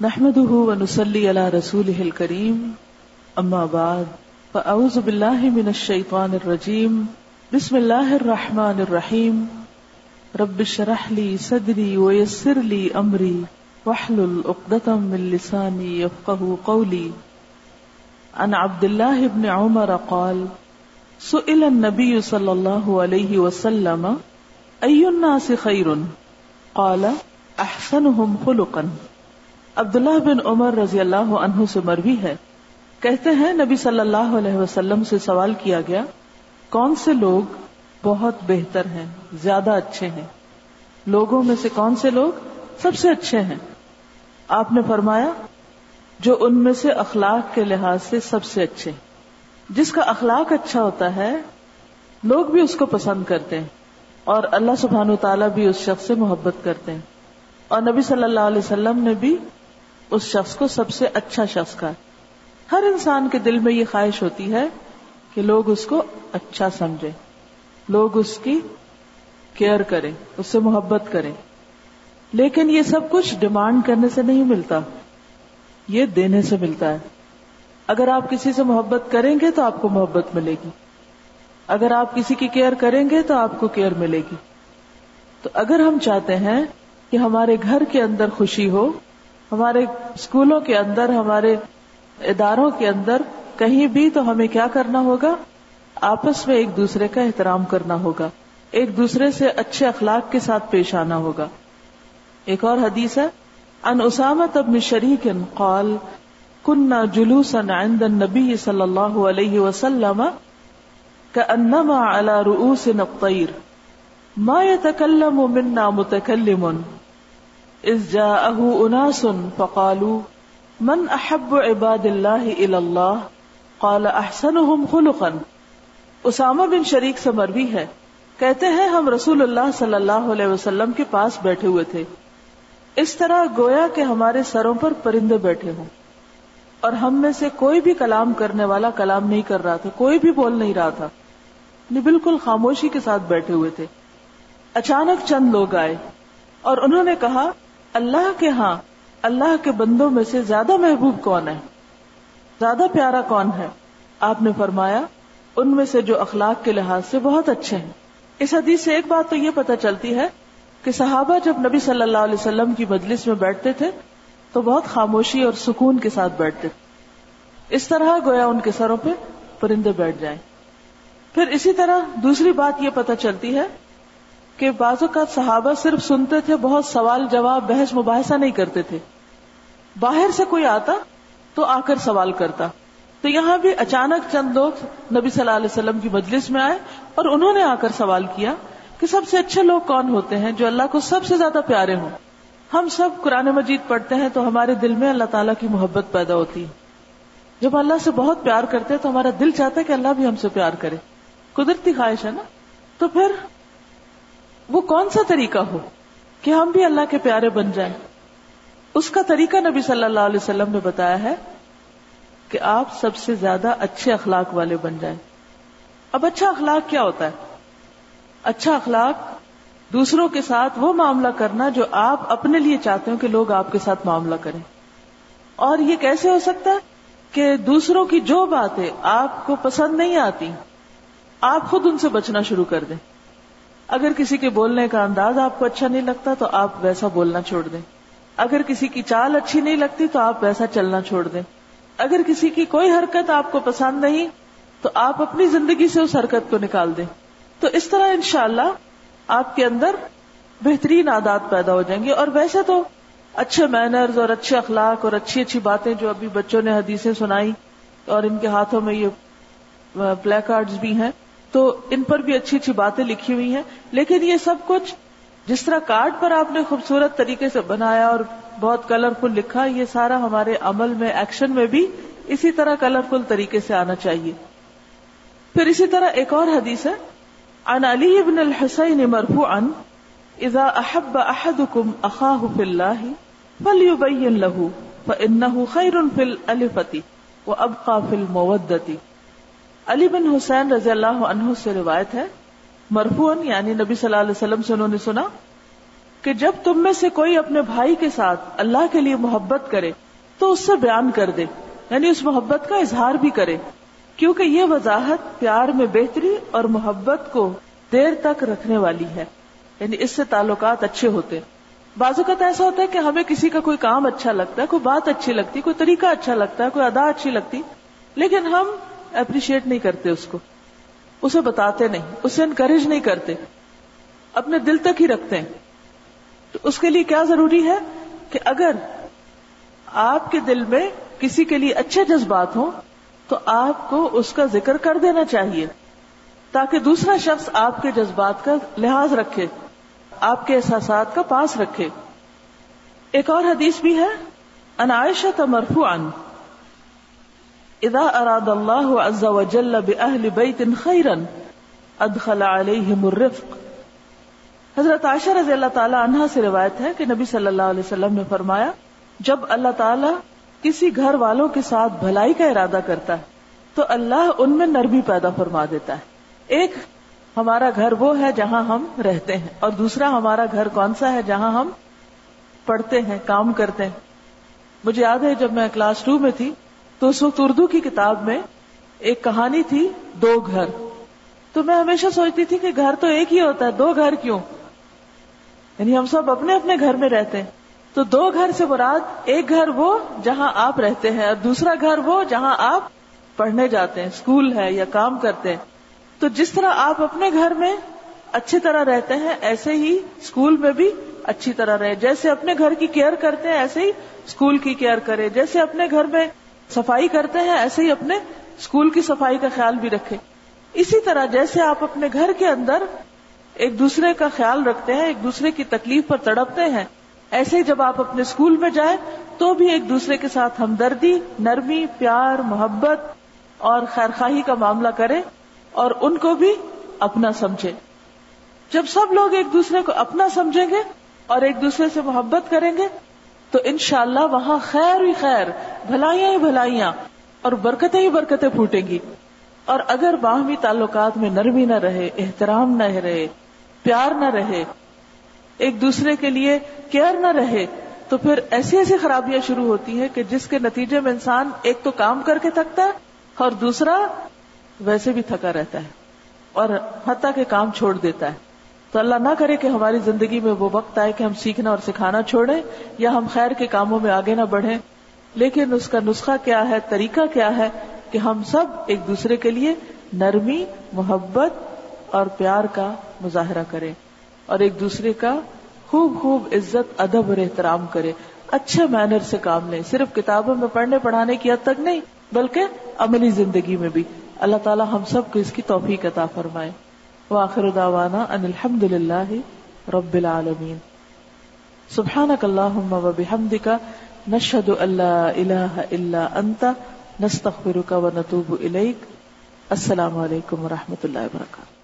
نحمده ونصلي على رسوله الكريم. أما بعد، فأعوذ بالله من الشيطان الرجيم. بسم الله الرحمن الرحيم. رب اشرح لي صدري ويسر لي أمري. واحلل عقدة من لساني يفقه قولي. عن عبد الله بن عمر قال، سئل النبي صلى الله عليه وسلم، أي الناس خير؟ قال، أحسنهم خلقا. عبداللہ بن عمر رضی اللہ عنہ سے مروی ہے۔ کہتے ہیں، نبی صلی اللہ علیہ وسلم سے سوال کیا گیا، کون سے لوگ بہت بہتر ہیں، زیادہ اچھے ہیں؟ لوگوں میں سے کون سے لوگ سب سے اچھے ہیں؟ آپ نے فرمایا، جو ان میں سے اخلاق کے لحاظ سے سب سے اچھے جس کا اخلاق اچھا ہوتا ہے، لوگ بھی اس کو پسند کرتے ہیں اور اللہ سبحان و تعالیٰ بھی اس شخص سے محبت کرتے ہیں۔ اور نبی صلی اللہ علیہ وسلم نے بھی اس شخص کو سب سے اچھا شخص کا ہر انسان کے دل میں یہ خواہش ہوتی ہے کہ لوگ اس کو اچھا سمجھے لوگ اس کی کیئر کریں، اس سے محبت کریں۔ لیکن یہ سب کچھ ڈیمانڈ کرنے سے نہیں ملتا۔ یہ دینے سے ملتا ہے۔ اگر آپ کسی سے محبت کریں گے تو آپ کو محبت ملے گی۔ اگر آپ کسی کی کیئر کریں گے تو آپ کو کیئر ملے گی۔ تو اگر ہم چاہتے ہیں کہ ہمارے گھر کے اندر خوشی ہو ہمارے اسکولوں کے اندر، ہمارے اداروں کے اندر کہیں بھی تو ہمیں کیا کرنا ہوگا؟ آپس میں ایک دوسرے کا احترام کرنا ہوگا۔ ایک دوسرے سے اچھے اخلاق کے ساتھ پیش آنا ہوگا۔ ایک اور حدیث ہے ان اسامت ابن شریک قال كنا جلوسا عند النبي صلی اللہ علیہ وسلم كأنما على رؤوسنا الطير ما يتكلم منا متكلم اذ جاءه اناس فقالوا، من احب عباد الله الى الله قال، احسنهم خلقا. اسامہ بن شریک سے مروی ہے. کہتے ہیں، ہم رسول اللہ صلی اللہ علیہ وسلم کے پاس بیٹھے ہوئے تھے۔ اس طرح گویا کہ ہمارے سروں پر پرندے بیٹھے ہوں۔ اور ہم میں سے کوئی بھی کلام کرنے والا کلام نہیں کر رہا تھا، کوئی بھی بول نہیں رہا تھا۔ بالکل خاموشی کے ساتھ بیٹھے ہوئے تھے۔ اچانک چند لوگ آئے اور انہوں نے کہا اللہ کے ہاں اللہ کے بندوں میں سے زیادہ محبوب کون ہے؟ زیادہ پیارا کون ہے؟ آپ نے فرمایا، ان میں سے جو اخلاق کے لحاظ سے بہت اچھے ہیں۔ اس حدیث سے ایک بات تو یہ پتہ چلتی ہے کہ صحابہ جب نبی صلی اللہ علیہ وسلم کی مجلس میں بیٹھتے تھے، تو بہت خاموشی اور سکون کے ساتھ بیٹھتے تھے۔ اس طرح گویا ان کے سروں پہ پرندے بیٹھ جائیں۔ پھر اسی طرح دوسری بات یہ پتہ چلتی ہے کہ بعض اوقات صحابہ صرف سنتے تھے، بہت سوال جواب، بحث، مباحثہ نہیں کرتے تھے۔ باہر سے کوئی آتا تو آ کر سوال کرتا۔ تو یہاں بھی اچانک چند لوگ نبی صلی اللہ علیہ وسلم کی مجلس میں آئے اور انہوں نے آ کر سوال کیا کہ سب سے اچھے لوگ کون ہوتے ہیں جو اللہ کو سب سے زیادہ پیارے ہوں۔ ہم سب قرآن مجید پڑھتے ہیں تو ہمارے دل میں اللہ تعالیٰ کی محبت پیدا ہوتی۔ ہے جب اللہ سے بہت پیار کرتے ہیں تو ہمارا دل چاہتا ہے کہ اللہ بھی ہم سے پیار کرے۔ قدرتی خواہش ہے نا؟ تو پھر کون سا طریقہ ہو کہ ہم بھی اللہ کے پیارے بن جائیں؟ اس کا طریقہ نبی صلی اللہ علیہ وسلم نے بتایا ہے کہ آپ سب سے زیادہ اچھے اخلاق والے بن جائیں۔ اب اچھا اخلاق کیا ہوتا ہے؟ اچھا اخلاق دوسروں کے ساتھ وہ معاملہ کرنا جو آپ اپنے لیے چاہتے ہو کہ لوگ آپ کے ساتھ معاملہ کریں۔ اور یہ کیسے ہو سکتا ہے کہ دوسروں کی جو باتیں آپ کو پسند نہیں آتی، آپ خود ان سے بچنا شروع کر دیں۔ اگر کسی کے بولنے کا انداز آپ کو اچھا نہیں لگتا تو آپ ویسا بولنا چھوڑ دیں۔ اگر کسی کی چال اچھی نہیں لگتی تو آپ ویسا چلنا چھوڑ دیں۔ اگر کسی کی کوئی حرکت آپ کو پسند نہیں تو آپ اپنی زندگی سے اس حرکت کو نکال دیں۔ تو اس طرح انشاءاللہ اللہ آپ کے اندر بہترین عادات پیدا ہو جائیں گے اور ویسے تو اچھے مینرز اور اچھے اخلاق اور اچھی اچھی باتیں جو ابھی بچوں نے حدیثیں سنائی اور ان کے ہاتھوں میں یہ پلے کارڈز بھی ہیں۔ تو ان پر بھی اچھی اچھی باتیں لکھی ہوئی ہیں۔ لیکن یہ سب کچھ جس طرح کارڈ پر آپ نے خوبصورت طریقے سے بنایا اور بہت کلرفل لکھا، یہ سارا ہمارے عمل میں ایکشن میں بھی اسی طرح کلرفل طریقے سے آنا چاہیے۔ پھر اسی طرح ایک اور حدیث ہے۔ عن علی ابن الحسین مرفوعا، اذا احب احدكم اخاه في الله فليبين له فانه خير في الالفه وابقى في الموده علی بن حسین رضی اللہ عنہ سے روایت ہے مرفون یعنی نبی صلی اللہ علیہ وسلم سے انہوں نے سنا کہ جب تم میں سے کوئی اپنے بھائی کے ساتھ اللہ کے لیے محبت کرے تو اس سے بیان کر دے یعنی اس محبت کا اظہار بھی کرے، کیونکہ یہ وضاحت پیار میں بہتری اور محبت کو دیر تک رکھنے والی ہے یعنی اس سے تعلقات اچھے ہوتے۔ بعض اوقات ایسا ہوتا ہے کہ ہمیں کسی کا کوئی کام اچھا لگتا ہے، کوئی بات اچھی لگتی، کوئی طریقہ اچھا لگتا ہے، کوئی ادا اچھی لگتی، لیکن ہم اپریشیٹ نہیں کرتے اس کو۔ اسے بتاتے نہیں، اسے انکریج نہیں کرتے۔ اپنے دل تک ہی رکھتے ہیں۔ تو اس کے لیے کیا ضروری ہے کہ اگر آپ کے دل میں کسی کے لیے اچھے جذبات ہوں، تو آپ کو اس کا ذکر کر دینا چاہیے۔ تاکہ دوسرا شخص آپ کے جذبات کا لحاظ رکھے، آپ کے احساسات کا پاس رکھے۔ ایک اور حدیث بھی ہے انائشہ مرفوعا۔ اذا اراد اللہ عز وجل باہل بیت خیرا ادخل علیہم الرفق. حضرت عائشہ رضی اللہ تعالی عنہ سے روایت ہے کہ نبی صلی اللہ علیہ وسلم نے فرمایا، جب اللہ تعالی کسی گھر والوں کے ساتھ بھلائی کا ارادہ کرتا ہے، تو اللہ ان میں نرمی پیدا فرما دیتا ہے۔ ایک ہمارا گھر وہ ہے جہاں ہم رہتے ہیں، اور دوسرا ہمارا گھر کون سا ہے جہاں ہم پڑھتے ہیں، کام کرتے ہیں۔ مجھے یاد ہے جب میں کلاس ٹو میں تھی تو اس وقت اردو کی کتاب میں ایک کہانی تھی، دو گھر۔ تو میں ہمیشہ سوچتی تھی کہ گھر تو ایک ہی ہوتا ہے، دو گھر کیوں؟ یعنی ہم سب اپنے اپنے گھر میں رہتے ہیں۔ تو دو گھر سے مراد ایک گھر وہ جہاں آپ رہتے ہیں اور دوسرا گھر وہ جہاں آپ پڑھنے جاتے ہیں، اسکول ہے یا کام کرتے ہیں۔ تو جس طرح آپ اپنے گھر میں اچھی طرح رہتے ہیں، ایسے ہی اسکول میں بھی اچھی طرح رہے۔ جیسے اپنے گھر کی کیئر کرتے ہیں، ایسے ہی اسکول کی کیئر کرے۔ جیسے اپنے گھر میں صفائی کرتے ہیں، ایسے ہی اپنے اسکول کی صفائی کا خیال بھی رکھے اسی طرح جیسے آپ اپنے گھر کے اندر ایک دوسرے کا خیال رکھتے ہیں، ایک دوسرے کی تکلیف پر تڑپتے ہیں، ایسے ہی جب آپ اپنے اسکول میں جائیں تو بھی ایک دوسرے کے ساتھ ہمدردی، نرمی، پیار، محبت اور خیر خواہی کا معاملہ کرے اور ان کو بھی اپنا سمجھے جب سب لوگ ایک دوسرے کو اپنا سمجھیں گے اور ایک دوسرے سے محبت کریں گے تو انشاءاللہ وہاں خیر ہی خیر، بھلائیاں ہی بھلائیاں اور برکتیں ہی برکتیں پھوٹیں گی۔ اور اگر باہمی تعلقات میں نرمی نہ رہے، احترام نہ رہے، پیار نہ رہے، ایک دوسرے کے لیے کیئر نہ رہے، تو پھر ایسی ایسی خرابیاں شروع ہوتی ہیں کہ جس کے نتیجے میں انسان ایک تو کام کر کے تھکتا ہے اور دوسرا ویسے بھی تھکا رہتا ہے اور حتیٰ کے کام چھوڑ دیتا ہے۔ تو اللہ نہ کرے کہ ہماری زندگی میں وہ وقت آئے کہ ہم سیکھنا اور سکھانا چھوڑیں یا ہم خیر کے کاموں میں آگے نہ بڑھیں۔ لیکن اس کا نسخہ کیا ہے، طریقہ کیا ہے کہ ہم سب ایک دوسرے کے لیے نرمی، محبت اور پیار کا مظاہرہ کریں اور ایک دوسرے کا خوب خوب عزت، ادب اور احترام کرے اچھے مینر سے کام لیں، صرف کتابوں میں پڑھنے، پڑھانے کی حد تک نہیں، بلکہ عملی زندگی میں بھی۔ اللہ تعالی ہم سب کو اس کی توفیق عطا فرمائے۔ واخر دعوانا ان الحمد للہ رب العالمین. سبحانک اللہم و بحمدک، نشہد ان لا الہ الا انت، نستغفرک و نتوب الیک. السلام علیکم و رحمۃ اللہ وبرکاتہ.